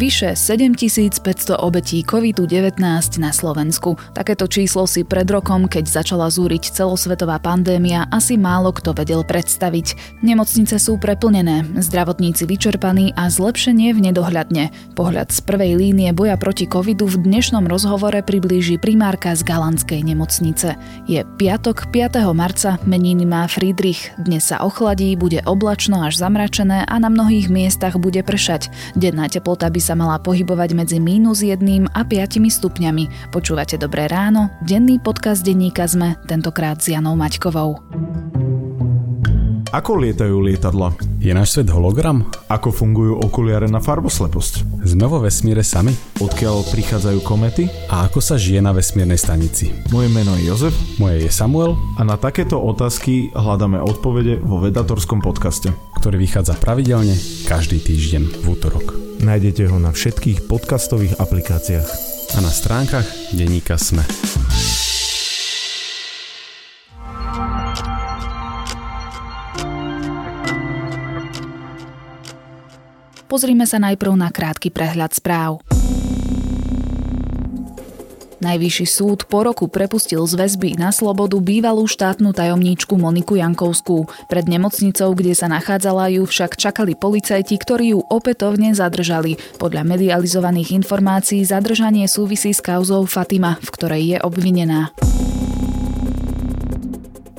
Vyše 7500 obetí COVID-19 na Slovensku. Takéto číslo si pred rokom, keď začala zúriť celosvetová pandémia, asi málo kto vedel predstaviť. Nemocnice sú preplnené, zdravotníci vyčerpaní a zlepšenie v nedohľadne. Pohľad z prvej línie boja proti covidu v dnešnom rozhovore priblíži primárka z Galanskej nemocnice. Je piatok 5. marca, meniny má Friedrich. Dnes sa ochladí, bude oblačno až zamračené a na mnohých miestach bude pršať. Denná teplota by by sa mala pohybovať medzi mínus 1 a 5 stupňami. Počúvate Dobré ráno, denný podcast denníka sme, tentokrát s Janou Maťkovou. Ako lietajú lietadla? Je náš svet hologram? Ako fungujú okuliare na farbosleposť? Sme vo vesmíre sami? Odkiaľ prichádzajú komety? A ako sa žije na vesmírnej stanici? Moje meno je Jozef. Moje je Samuel. A na takéto otázky hľadáme odpovede vo Vedatorskom podcaste. Ktorý vychádza pravidelne každý týždeň v útorok. Nájdete ho na všetkých podcastových aplikáciách. A na stránkach denníka Sme. Pozrime sa najprv na krátky prehľad správ. Najvyšší súd po roku prepustil z väzby na slobodu bývalú štátnu tajomníčku Moniku Jankovskú. Pred nemocnicou, kde sa nachádzala, ju však čakali policajti, ktorí ju opätovne zadržali. Podľa medializovaných informácií zadržanie súvisí s kauzou Fatima, v ktorej je obvinená.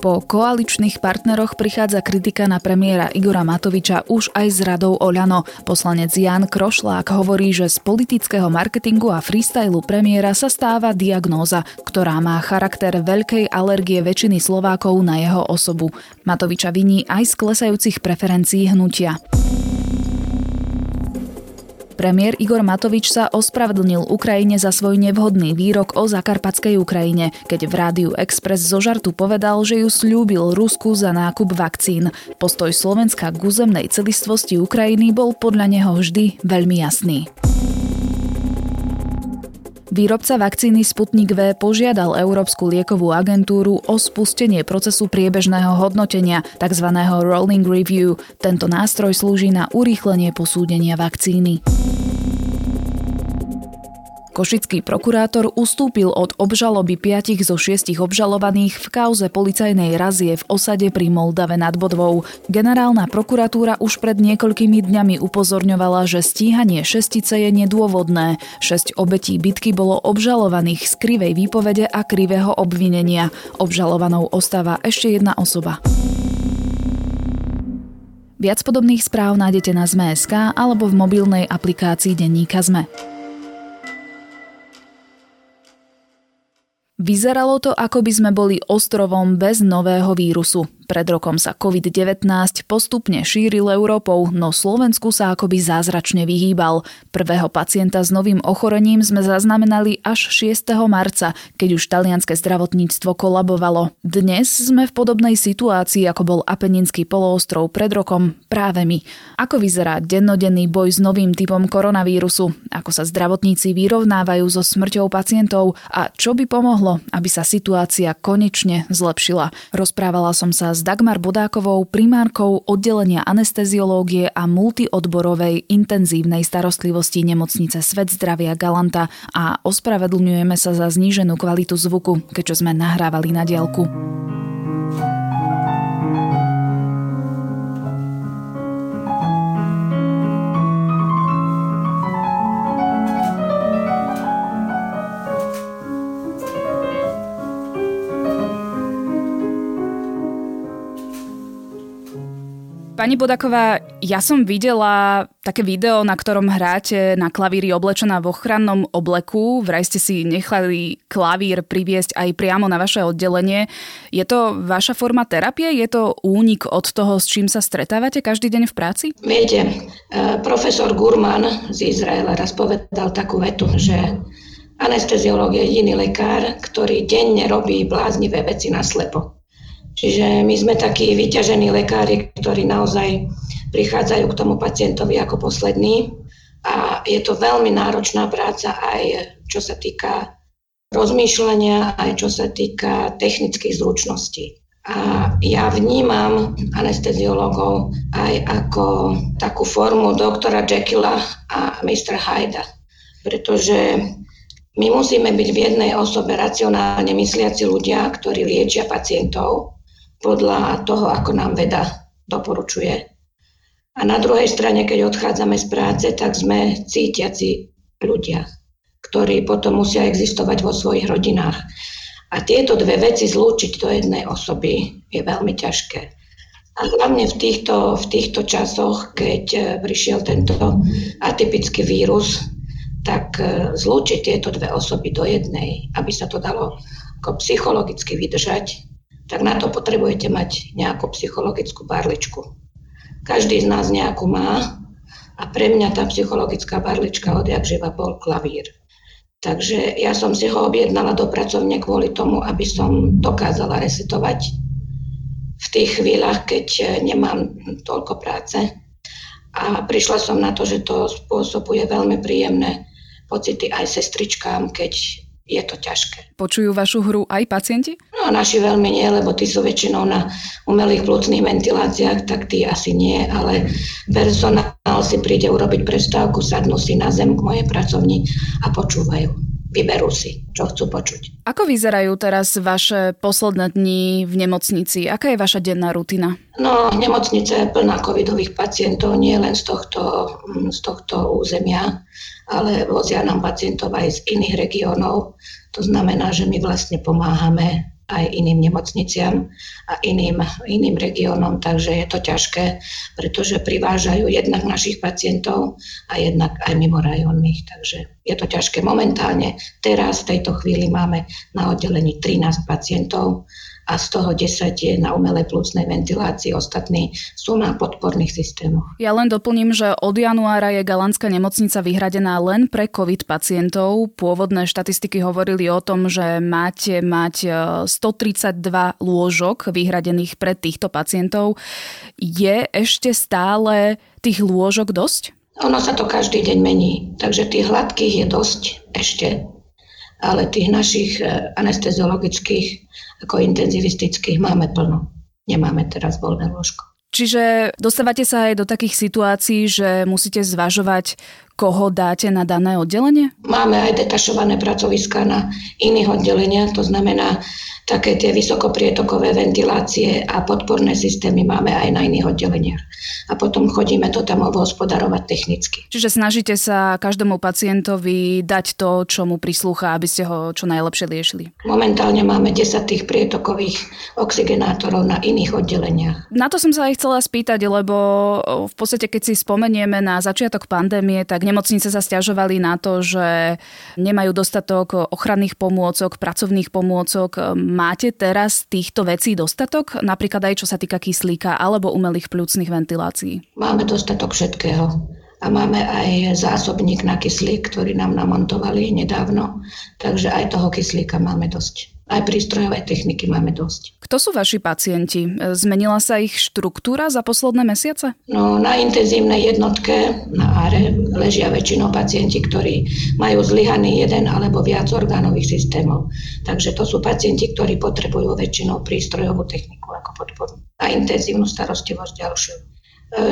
Po koaličných partneroch prichádza kritika na premiéra Igora Matoviča už aj z radou Oľano. Poslanec Jan Krošlák hovorí, že z politického marketingu a freestylu premiéra sa stáva diagnóza, ktorá má charakter veľkej alergie väčšiny Slovákov na jeho osobu. Matoviča viní aj z klesajúcich preferencií hnutia. Premiér Igor Matovič sa ospravedlnil Ukrajine za svoj nevhodný výrok o zakarpatskej Ukrajine, keď v rádiu Express zo žartu povedal, že ju slúbil Rusku za nákup vakcín. Postoj Slovenska k územnej celistvosti Ukrajiny bol podľa neho vždy veľmi jasný. Výrobca vakcíny Sputnik V požiadal Európsku liekovú agentúru o spustenie procesu priebežného hodnotenia, tzv. rolling review. Tento nástroj slúži na urýchlenie posúdenia vakcíny. Košický prokurátor ustúpil od obžaloby piatich zo šiestich obžalovaných v kauze policajnej razie v osade pri Moldave nad Bodvou. Generálna prokuratúra už pred niekoľkými dňami upozorňovala, že stíhanie šestice je nedôvodné. Šesť obetí bitky bolo obžalovaných z krivej výpovede a krivého obvinenia. Obžalovanou ostáva ešte jedna osoba. Viac podobných správ nájdete na Zme.sk alebo v mobilnej aplikácii Denníka Zme. Vyzeralo to, ako by sme boli ostrovom bez nového vírusu. Pred rokom sa COVID-19 postupne šíril Európou, no Slovensku sa akoby zázračne vyhýbal. Prvého pacienta s novým ochorením sme zaznamenali až 6. marca, keď už talianske zdravotníctvo kolabovalo. Dnes sme v podobnej situácii, ako bol Apeninský poloostrov pred rokom, práve my. Ako vyzerá dennodenný boj s novým typom koronavírusu? Ako sa zdravotníci vyrovnávajú so smrťou pacientov? A čo by pomohlo, aby sa situácia konečne zlepšila? Rozprávala som sa s Dagmar Bodákovou, primárkou oddelenia anesteziológie a multiodborovej intenzívnej starostlivosti nemocnice Svet zdravia Galanta a ospravedlňujeme sa za zníženú kvalitu zvuku, keďže sme nahrávali na diálku. Pani Bodaková, ja som videla také video, na ktorom hráte na klavíri oblečená v ochrannom obleku. Vraj ste si nechali klavír priviesť aj priamo na vaše oddelenie. Je to vaša forma terapie? Je to únik od toho, s čím sa stretávate každý deň v práci? Viete, e, profesor Gurman z Izraela raz povedal takú vetu, že anesteziológ je jediný lekár, ktorý denne robí bláznivé veci na slepo. Čiže my sme takí vyťažení lekári, ktorí naozaj prichádzajú k tomu pacientovi ako poslední. A je to veľmi náročná práca aj čo sa týka rozmýšľania, aj čo sa týka technických zručností. A ja vnímam anesteziologov aj ako takú formu doktora Jekylla a Mr. Hyda, pretože my musíme byť v jednej osobe racionálne mysliaci ľudia, ktorí liečia pacientov podľa toho, ako nám veda doporučuje. A na druhej strane, keď odchádzame z práce, tak sme cítiaci ľudia, ktorí potom musia existovať vo svojich rodinách. A tieto dve veci zlúčiť do jednej osoby je veľmi ťažké. A hlavne v týchto, v týchto časoch, keď e, prišiel tento atypický vírus, tak e, zlúčiť tieto dve osoby do jednej, aby sa to dalo ako psychologicky vydržať, tak na to potrebujete mať nejakú psychologickú barličku. Každý z nás nejakú má a pre mňa tá psychologická barlička odjak živa bol klavír. Takže ja som si ho objednala do pracovne kvôli tomu, aby som dokázala resetovať v tých chvíľach, keď eh, nemám toľko práce. A prišla som na to, že to spôsobuje veľmi príjemné pocity aj sestričkám, keď je to ťažké. Počujú vašu hru aj pacienti? No naši veľmi nie, lebo tí sú väčšinou na umelých plúcnych ventiláciách, tak tí asi nie, ale personál si príde urobiť prestávku, sadnú si na zem k mojej pracovni a počúvajú vyberú si, čo chcú počuť. Ako vyzerajú teraz vaše posledné dni v nemocnici? Aká je vaša denná rutina? No, nemocnica je plná covidových pacientov, nie len z tohto, z tohto územia, ale vozia nám pacientov aj z iných regiónov. To znamená, že my vlastne pomáhame aj iným nemocniciam a iným, iným regiónom, takže je to ťažké, pretože privážajú jednak našich pacientov a jednak aj mimorajónnych, takže je to ťažké. Momentálne teraz v tejto chvíli máme na oddelení 13 pacientov a z toho 10 je na umelej plúcnej ventilácii, ostatní sú na podporných systémoch. Ja len doplním, že od januára je Galantská nemocnica vyhradená len pre COVID pacientov. Pôvodné štatistiky hovorili o tom, že máte mať 132 e, lôžok vyhradených pre týchto pacientov. Je ešte stále tých lôžok dosť? Ono sa to každý deň mení, takže tých hladkých je dosť ešte, ale tých našich e, anesteziologických ako intenzivistických máme plno. Nemáme teraz voľné lôžko. Čiže dostávate sa aj do takých situácií, že musíte zvažovať, koho dáte na dané oddelenie? Máme aj detašované pracoviská na iných oddeleniach, to znamená, také tie vysokoprietokové ventilácie a podporné systémy máme aj na iných oddeleniach. A potom chodíme to tam obhospodarovať technicky. Čiže snažíte sa každému pacientovi dať to, čo mu prislúcha, aby ste ho čo najlepšie liešili? Momentálne máme 10 tých prietokových oxigenátorov na iných oddeleniach. Na to som sa aj chcela spýtať, lebo v podstate, keď si spomenieme na začiatok pandémie, tak nemocnice sa stiažovali na to, že nemajú dostatok ochranných pomôcok, pracovných pomôcok, Máte teraz týchto vecí dostatok, napríklad aj čo sa týka kyslíka alebo umelých plúcnych ventilácií? Máme dostatok všetkého. A máme aj zásobník na kyslík, ktorý nám namontovali nedávno, takže aj toho kyslíka máme dosť aj prístrojové techniky máme dosť. Kto sú vaši pacienti? Zmenila sa ich štruktúra za posledné mesiace? No, na intenzívnej jednotke na áre ležia väčšinou pacienti, ktorí majú zlyhaný jeden alebo viac orgánových systémov. Takže to sú pacienti, ktorí potrebujú väčšinou prístrojovú techniku ako podporu a intenzívnu starostlivosť ďalšiu. E,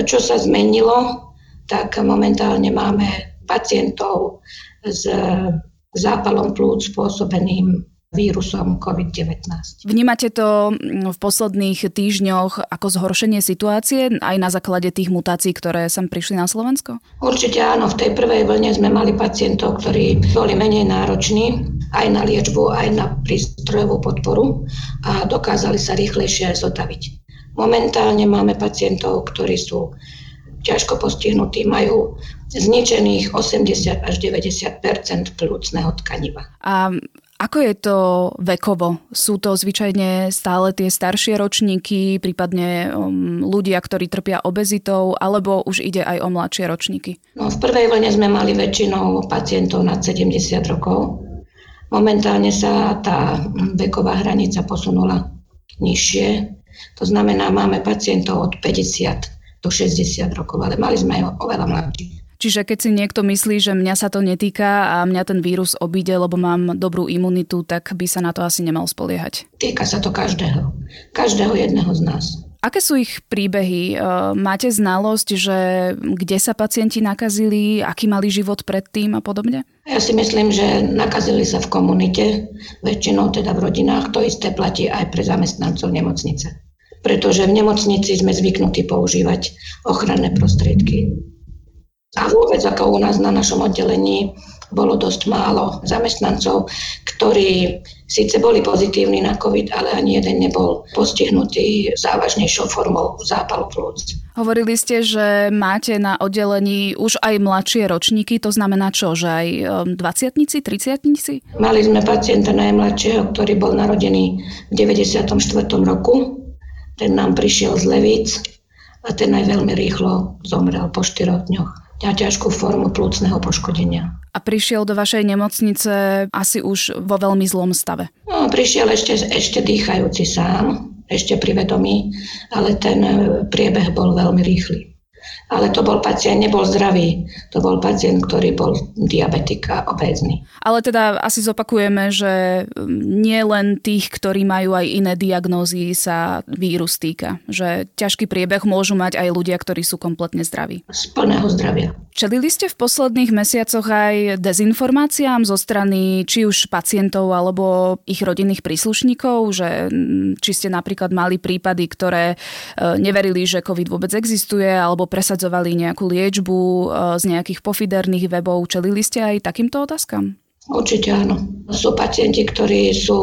čo sa zmenilo, tak momentálne máme pacientov s zápalom plúc spôsobeným vírusom COVID-19. Vnímate to v posledných týždňoch ako zhoršenie situácie aj na základe tých mutácií, ktoré sem prišli na Slovensko? Určite áno. V tej prvej vlne sme mali pacientov, ktorí boli menej nároční aj na liečbu, aj na prístrojovú podporu a dokázali sa rýchlejšie zotaviť. Momentálne máme pacientov, ktorí sú ťažko postihnutí, majú zničených 80 až 90% plúcneho tkaniva. A ako je to vekovo? Sú to zvyčajne stále tie staršie ročníky, prípadne um, ľudia, ktorí trpia obezitou, alebo už ide aj o mladšie ročníky? No, v prvej vlne sme mali väčšinou pacientov nad 70 rokov. Momentálne sa tá veková hranica posunula nižšie. To znamená, máme pacientov od 50 do 60 rokov, ale mali sme aj oveľa mladších. Čiže keď si niekto myslí, že mňa sa to netýka a mňa ten vírus obíde, lebo mám dobrú imunitu, tak by sa na to asi nemal spoliehať. Týka sa to každého. Každého jedného z nás. Aké sú ich príbehy? E, máte znalosť, že kde sa pacienti nakazili, aký mali život predtým a podobne? Ja si myslím, že nakazili sa v komunite, väčšinou teda v rodinách. To isté platí aj pre zamestnancov nemocnice. Pretože v nemocnici sme zvyknutí používať ochranné prostriedky. A vôbec ako u nás na našom oddelení bolo dosť málo zamestnancov, ktorí síce boli pozitívni na COVID, ale ani jeden nebol postihnutý závažnejšou formou zápalu plúc. Hovorili ste, že máte na oddelení už aj mladšie ročníky, to znamená čo, že aj 20 30 Mali sme pacienta najmladšieho, ktorý bol narodený v 94. roku. Ten nám prišiel z Levíc a ten aj veľmi rýchlo zomrel po 4 dňoch a ťažkú formu plúcneho poškodenia. A prišiel do vašej nemocnice asi už vo veľmi zlom stave? No, prišiel ešte, ešte dýchajúci sám, ešte pri vedomí, ale ten priebeh bol veľmi rýchly ale to bol pacient, nebol zdravý. To bol pacient, ktorý bol diabetik a obézny. Ale teda asi zopakujeme, že nie len tých, ktorí majú aj iné diagnózy, sa vírus týka. Že ťažký priebeh môžu mať aj ľudia, ktorí sú kompletne zdraví. Z plného zdravia. Čelili ste v posledných mesiacoch aj dezinformáciám zo strany či už pacientov alebo ich rodinných príslušníkov, že či ste napríklad mali prípady, ktoré e, neverili, že COVID vôbec existuje alebo presadzovali nejakú liečbu e, z nejakých pofiderných webov. Čelili ste aj takýmto otázkam? Určite áno. Sú pacienti, ktorí sú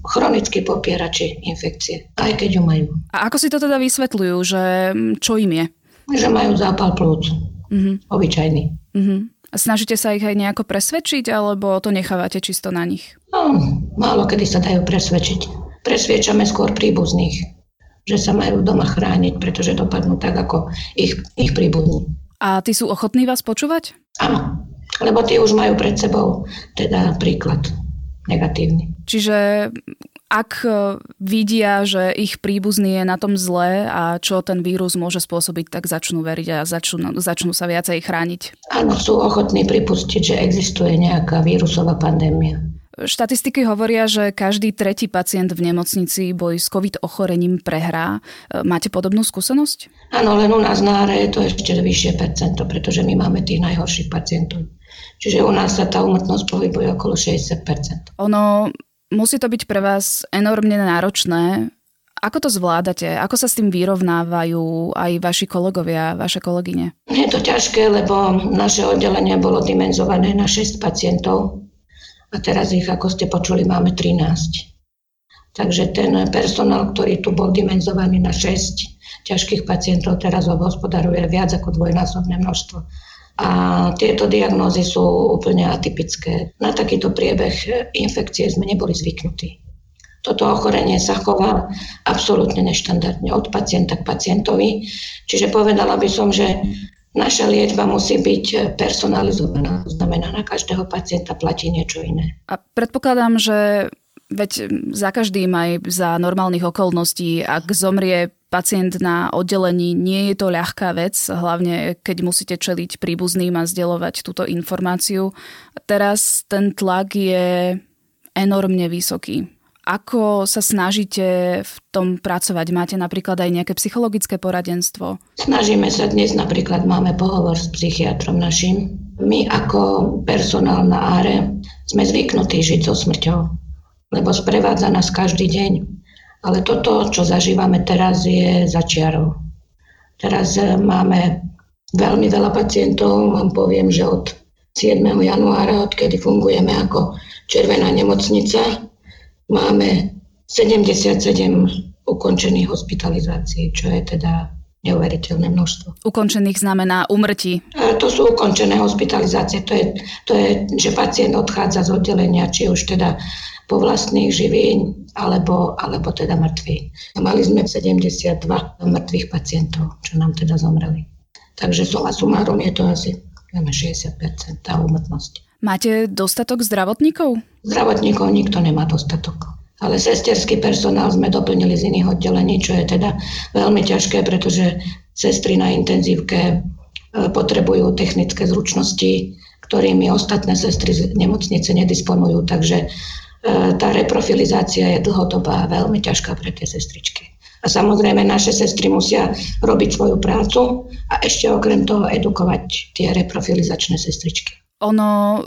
chronickí popierači infekcie, aj keď ju majú. A ako si to teda vysvetľujú, že čo im je? Že majú zápal plúc. Uh-huh. Obyčajný. Uh-huh. A snažíte sa ich aj nejako presvedčiť, alebo to nechávate čisto na nich? No, málo kedy sa dajú presvedčiť. Presviečame skôr príbuzných že sa majú doma chrániť, pretože dopadnú tak, ako ich, ich príbuzní. A tí sú ochotní vás počúvať? Áno, lebo tí už majú pred sebou teda príklad negatívny. Čiže ak e, vidia, že ich príbuzný je na tom zle a čo ten vírus môže spôsobiť, tak začnú veriť a začnú, začnú sa viacej chrániť. Áno, sú ochotní pripustiť, že existuje nejaká vírusová pandémia. Štatistiky hovoria, že každý tretí pacient v nemocnici boj s COVID ochorením prehrá. E, máte podobnú skúsenosť? Áno, len u nás na áre je to ešte vyššie percento, pretože my máme tých najhorších pacientov. Čiže u nás sa tá umrtnosť pohybuje okolo 60%. Ono musí to byť pre vás enormne náročné. Ako to zvládate? Ako sa s tým vyrovnávajú aj vaši kolegovia, vaše kolegyne? Je to ťažké, lebo naše oddelenie bolo dimenzované na 6 pacientov a teraz ich, ako ste počuli, máme 13. Takže ten personál, ktorý tu bol dimenzovaný na 6 ťažkých pacientov, teraz obhospodaruje viac ako dvojnásobné množstvo. A tieto diagnózy sú úplne atypické. Na takýto priebeh infekcie sme neboli zvyknutí. Toto ochorenie sa chová absolútne neštandardne od pacienta k pacientovi. Čiže povedala by som, že Naša liečba musí byť personalizovaná, to znamená, na každého pacienta platí niečo iné. A predpokladám, že veď za každým aj za normálnych okolností, ak zomrie pacient na oddelení, nie je to ľahká vec, hlavne keď musíte čeliť príbuzným a zdieľovať túto informáciu. Teraz ten tlak je enormne vysoký. Ako sa snažíte v tom pracovať? Máte napríklad aj nejaké psychologické poradenstvo? Snažíme sa dnes, napríklad máme pohovor s psychiatrom našim. My ako personál na áre sme zvyknutí žiť so smrťou, lebo sprevádza nás každý deň. Ale toto, čo zažívame teraz, je začiarov. Teraz e, máme veľmi veľa pacientov, vám poviem, že od 7. januára, odkedy fungujeme ako Červená nemocnica, máme 77 ukončených hospitalizácií, čo je teda neuveriteľné množstvo. Ukončených znamená umrtí? A to sú ukončené hospitalizácie. To je, to je, že pacient odchádza z oddelenia, či už teda po vlastných živín, alebo, alebo teda mŕtvy. Mali sme 72 mŕtvych pacientov, čo nám teda zomreli. Takže suma sumárom je to asi 60% tá úmrtnosť. Máte dostatok zdravotníkov? Zdravotníkov nikto nemá dostatok. Ale sesterský personál sme doplnili z iných oddelení, čo je teda veľmi ťažké, pretože sestry na intenzívke potrebujú technické zručnosti, ktorými ostatné sestry z nemocnice nedisponujú. Takže tá reprofilizácia je dlhodobá veľmi ťažká pre tie sestričky. A samozrejme naše sestry musia robiť svoju prácu a ešte okrem toho edukovať tie reprofilizačné sestričky. Ono,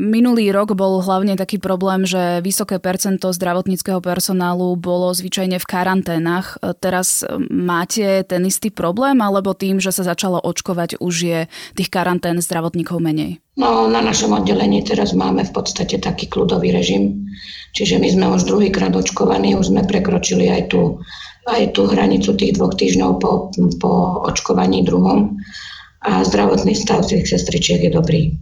minulý rok bol hlavne taký problém, že vysoké percento zdravotníckého personálu bolo zvyčajne v karanténach. Teraz máte ten istý problém, alebo tým, že sa začalo očkovať, už je tých karantén zdravotníkov menej? No, na našom oddelení teraz máme v podstate taký kľudový režim. Čiže my sme už druhýkrát očkovaní, už sme prekročili aj tú, aj tú hranicu tých dvoch týždňov po, po očkovaní druhom. A zdravotný stav tých sestričiek je dobrý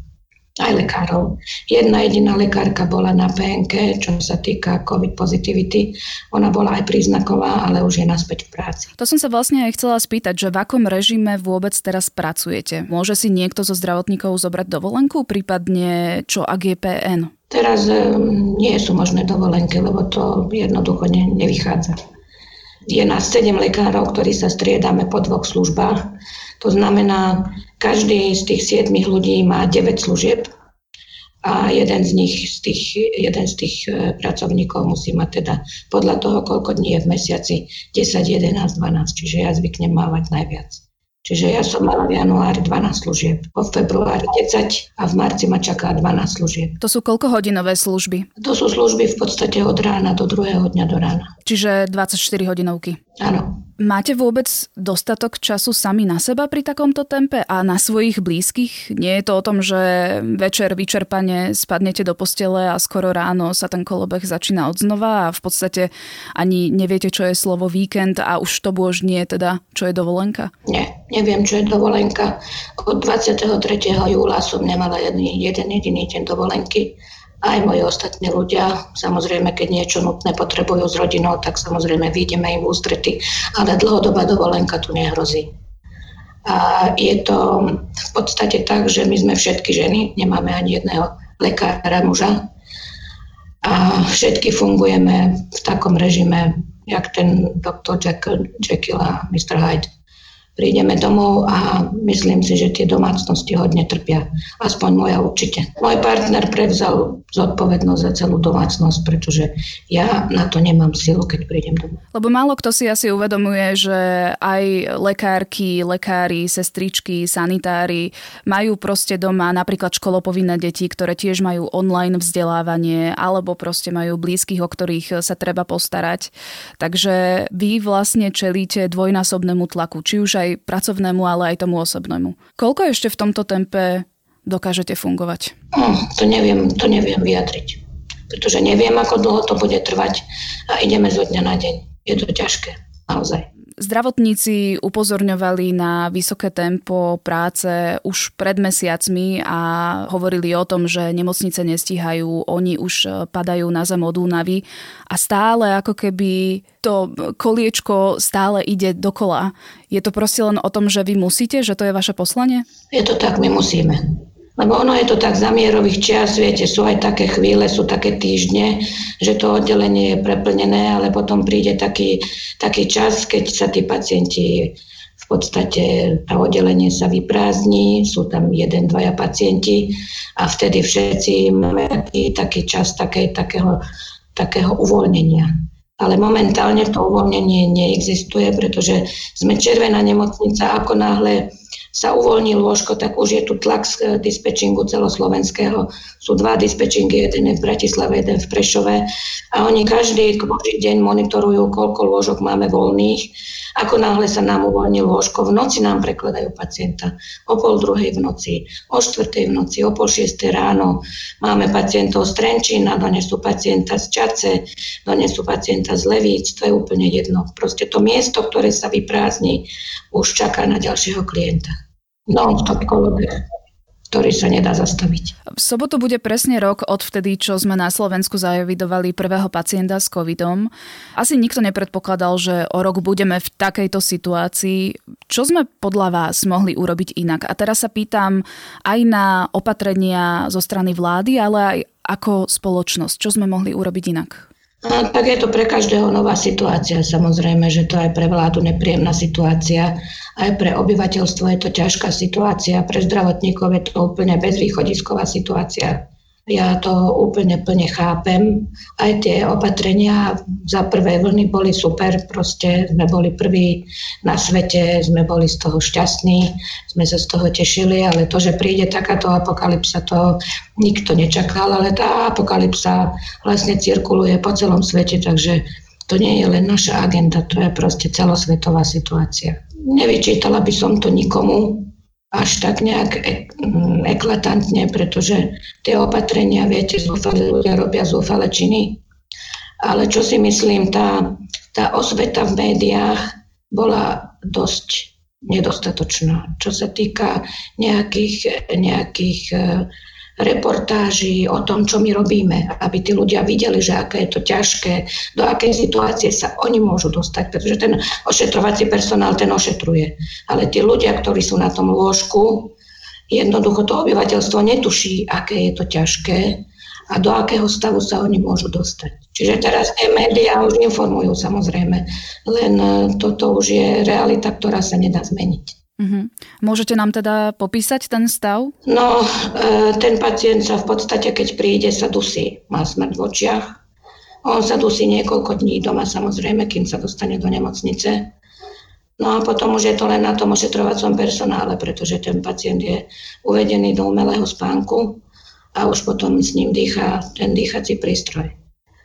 aj lekárov. Jedna jediná lekárka bola na PNK, čo sa týka COVID positivity. Ona bola aj príznaková, ale už je naspäť v práci. To som sa vlastne aj chcela spýtať, že v akom režime vôbec teraz pracujete? Môže si niekto zo zdravotníkov zobrať dovolenku, prípadne čo ak je PN? Teraz um, nie sú možné dovolenky, lebo to jednoducho ne, nevychádza. Je nás 7 lekárov, ktorí sa striedame po dvoch službách to znamená, každý z tých siedmých ľudí má 9 služieb a jeden z nich, z tých, jeden z tých e, pracovníkov musí mať teda podľa toho, koľko dní je v mesiaci, 10, 11, 12, čiže ja zvyknem mávať najviac. Čiže ja som mala v januári 12 služieb, po februári 10 a v marci ma čaká 12 služieb. To sú koľko hodinové služby? To sú služby v podstate od rána do druhého dňa do rána. Čiže 24 hodinovky? Áno. Máte vôbec dostatok času sami na seba pri takomto tempe a na svojich blízkych? Nie je to o tom, že večer vyčerpane spadnete do postele a skoro ráno sa ten kolobeh začína odznova a v podstate ani neviete, čo je slovo víkend a už to bôž nie teda, čo je dovolenka? Nie, neviem, čo je dovolenka. Od 23. júla som nemala jeden, jeden jediný deň dovolenky aj moji ostatní ľudia. Samozrejme, keď niečo nutné potrebujú s rodinou, tak samozrejme vyjdeme im v ústrety, ale dlhodobá dovolenka tu nehrozí. A je to v podstate tak, že my sme všetky ženy, nemáme ani jedného lekára muža a všetky fungujeme v takom režime, jak ten doktor Jekyll, Jekyll a Mr. Hyde prídeme domov a myslím si, že tie domácnosti hodne trpia. Aspoň moja určite. Môj partner prevzal zodpovednosť za celú domácnosť, pretože ja na to nemám silu, keď prídem domov. Lebo málo kto si asi uvedomuje, že aj lekárky, lekári, sestričky, sanitári majú proste doma napríklad školopovinné deti, ktoré tiež majú online vzdelávanie alebo proste majú blízkych, o ktorých sa treba postarať. Takže vy vlastne čelíte dvojnásobnému tlaku, či už aj pracovnému, ale aj tomu osobnému. Koľko ešte v tomto tempe dokážete fungovať? Hm, to, neviem, to neviem vyjadriť. Pretože neviem, ako dlho to bude trvať a ideme zo dňa na deň. Je to ťažké, naozaj. Zdravotníci upozorňovali na vysoké tempo práce už pred mesiacmi a hovorili o tom, že nemocnice nestíhajú, oni už padajú na zem od únavy a stále ako keby to koliečko stále ide dokola. Je to proste len o tom, že vy musíte, že to je vaše poslanie? Je to tak, my musíme. Lebo ono je to tak za mierových čias, viete, sú aj také chvíle, sú také týždne, že to oddelenie je preplnené, ale potom príde taký, taký čas, keď sa tí pacienti v podstate to oddelenie sa vyprázdni, sú tam jeden, dvaja pacienti a vtedy všetci máme taký, taký čas také, takého, takého uvoľnenia. Ale momentálne to uvoľnenie neexistuje, pretože sme červená nemocnica, ako náhle sa uvoľní lôžko, tak už je tu tlak z eh, dispečingu celoslovenského. Sú dva dispečingy, jeden je v Bratislave, jeden v Prešove a oni každý, každý deň monitorujú, koľko lôžok máme voľných. Ako náhle sa nám uvoľní lôžko, v noci nám prekladajú pacienta. O pol druhej v noci, o štvrtej v noci, o pol šiestej ráno. Máme pacientov z Trenčína, donesú pacienta z Čace, donesú pacienta z Levíc, to je úplne jedno. Proste to miesto, ktoré sa vyprázdni, už čaká na ďalšieho klienta. No, to kolobeh ktorý sa nedá zastaviť. V sobotu bude presne rok od vtedy, čo sme na Slovensku zajavidovali prvého pacienta s covidom. Asi nikto nepredpokladal, že o rok budeme v takejto situácii. Čo sme podľa vás mohli urobiť inak? A teraz sa pýtam aj na opatrenia zo strany vlády, ale aj ako spoločnosť. Čo sme mohli urobiť inak? Tak je to pre každého nová situácia. Samozrejme, že to aj pre vládu nepríjemná situácia. Aj pre obyvateľstvo je to ťažká situácia. Pre zdravotníkov je to úplne bezvýchodisková situácia. Ja to úplne plne chápem. Aj tie opatrenia za prvé vlny boli super, proste sme boli prví na svete, sme boli z toho šťastní, sme sa z toho tešili, ale to, že príde takáto apokalypsa, to nikto nečakal, ale tá apokalypsa vlastne cirkuluje po celom svete, takže to nie je len naša agenda, to je proste celosvetová situácia. Nevyčítala by som to nikomu, až tak nejak e- mm, eklatantne, pretože tie opatrenia, viete, zúfali ľudia robia zúfale činy. Ale čo si myslím, tá, tá osveta v médiách bola dosť nedostatočná. Čo sa týka nejakých, nejakých e, reportáži o tom, čo my robíme, aby tí ľudia videli, že aké je to ťažké, do akej situácie sa oni môžu dostať, pretože ten ošetrovací personál ten ošetruje. Ale tí ľudia, ktorí sú na tom lôžku, jednoducho to obyvateľstvo netuší, aké je to ťažké a do akého stavu sa oni môžu dostať. Čiže teraz tie médiá už informujú samozrejme, len toto už je realita, ktorá sa nedá zmeniť. Mm-hmm. Môžete nám teda popísať ten stav? No, e, ten pacient sa v podstate, keď príde, sa dusí. Má smrť v očiach. On sa dusí niekoľko dní doma, samozrejme, kým sa dostane do nemocnice. No a potom už je to len na tom ošetrovacom personále, pretože ten pacient je uvedený do umelého spánku a už potom s ním dýcha ten dýchací prístroj.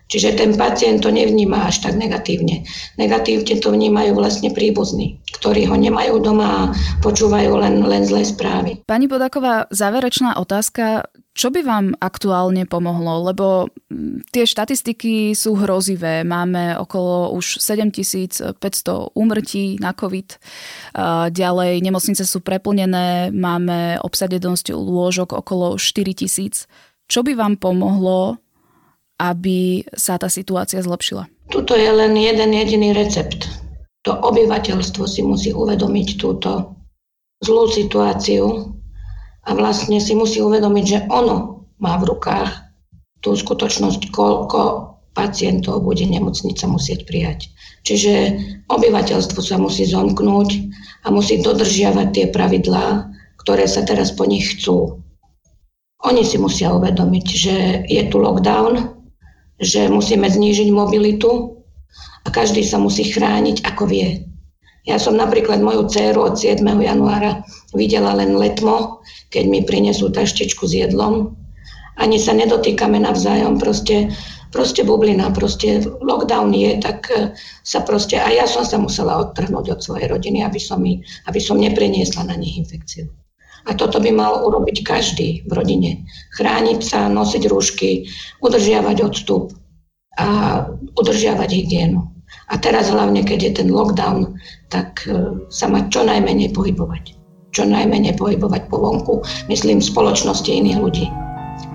Čiže ten pacient to nevníma až tak negatívne. Negatívne to vnímajú vlastne príbuzní, ktorí ho nemajú doma a počúvajú len, len zlé správy. Pani Podaková, záverečná otázka. Čo by vám aktuálne pomohlo? Lebo mm, tie štatistiky sú hrozivé. Máme okolo už 7500 úmrtí na COVID. Ďalej nemocnice sú preplnené, máme obsadenosť lôžok okolo 4000. Čo by vám pomohlo aby sa tá situácia zlepšila? Tuto je len jeden jediný recept. To obyvateľstvo si musí uvedomiť túto zlú situáciu a vlastne si musí uvedomiť, že ono má v rukách tú skutočnosť, koľko pacientov bude nemocnica musieť prijať. Čiže obyvateľstvo sa musí zomknúť a musí dodržiavať tie pravidlá, ktoré sa teraz po nich chcú. Oni si musia uvedomiť, že je tu lockdown, že musíme znížiť mobilitu a každý sa musí chrániť ako vie. Ja som napríklad moju dceru od 7. januára videla len letmo, keď mi prinesú taštičku s jedlom. Ani sa nedotýkame navzájom, proste, proste bublina, proste lockdown je, tak e, sa proste, a ja som sa musela odtrhnúť od svojej rodiny, aby som, mi, aby som nepriniesla na nich infekciu. A toto by mal urobiť každý v rodine. Chrániť sa, nosiť rúšky, udržiavať odstup a udržiavať hygienu. A teraz hlavne, keď je ten lockdown, tak e, sa má čo najmenej pohybovať. Čo najmenej pohybovať po vonku, myslím, spoločnosti iných ľudí.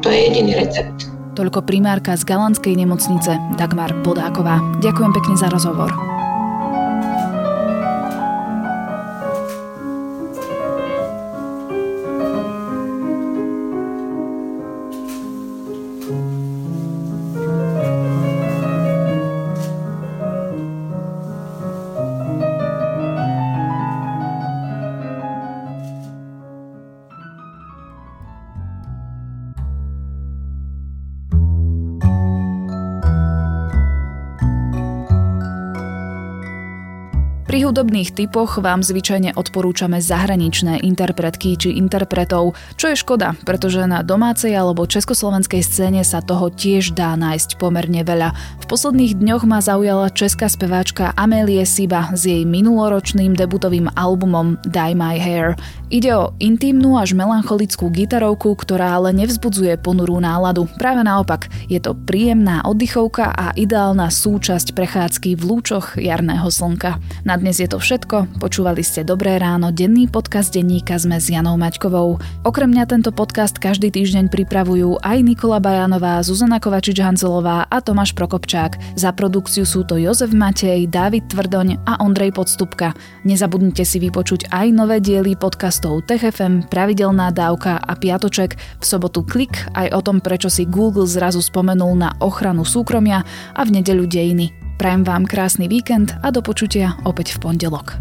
To je jediný recept. Toľko primárka z Galanskej nemocnice Dagmar Bodáková. Ďakujem pekne za rozhovor. Hudobných typoch vám zvyčajne odporúčame zahraničné interpretky či interpretov, čo je škoda, pretože na domácej alebo československej scéne sa toho tiež dá nájsť pomerne veľa. V posledných dňoch ma zaujala česká speváčka Amélie Siba s jej minuloročným debutovým albumom Die My Hair. Ide o intimnú až melancholickú gitarovku, ktorá ale nevzbudzuje ponurú náladu. Práve naopak, je to príjemná oddychovka a ideálna súčasť prechádzky v lúčoch jarného slnka. Na dnes je to všetko. Počúvali ste Dobré ráno, denný podcast denníka sme s Janou Maťkovou. Okrem mňa tento podcast každý týždeň pripravujú aj Nikola Bajanová, Zuzana Kovačič-Hanzelová a Tomáš Prokopčák. Za produkciu sú to Jozef Matej, Dávid Tvrdoň a Ondrej Podstupka. Nezabudnite si vypočuť aj nové diely podcastov TechFM, Pravidelná dávka a Piatoček. V sobotu klik aj o tom, prečo si Google zrazu spomenul na ochranu súkromia a v nedeľu dejiny. Prajem vám krásny víkend a do počutia opäť v pondelok.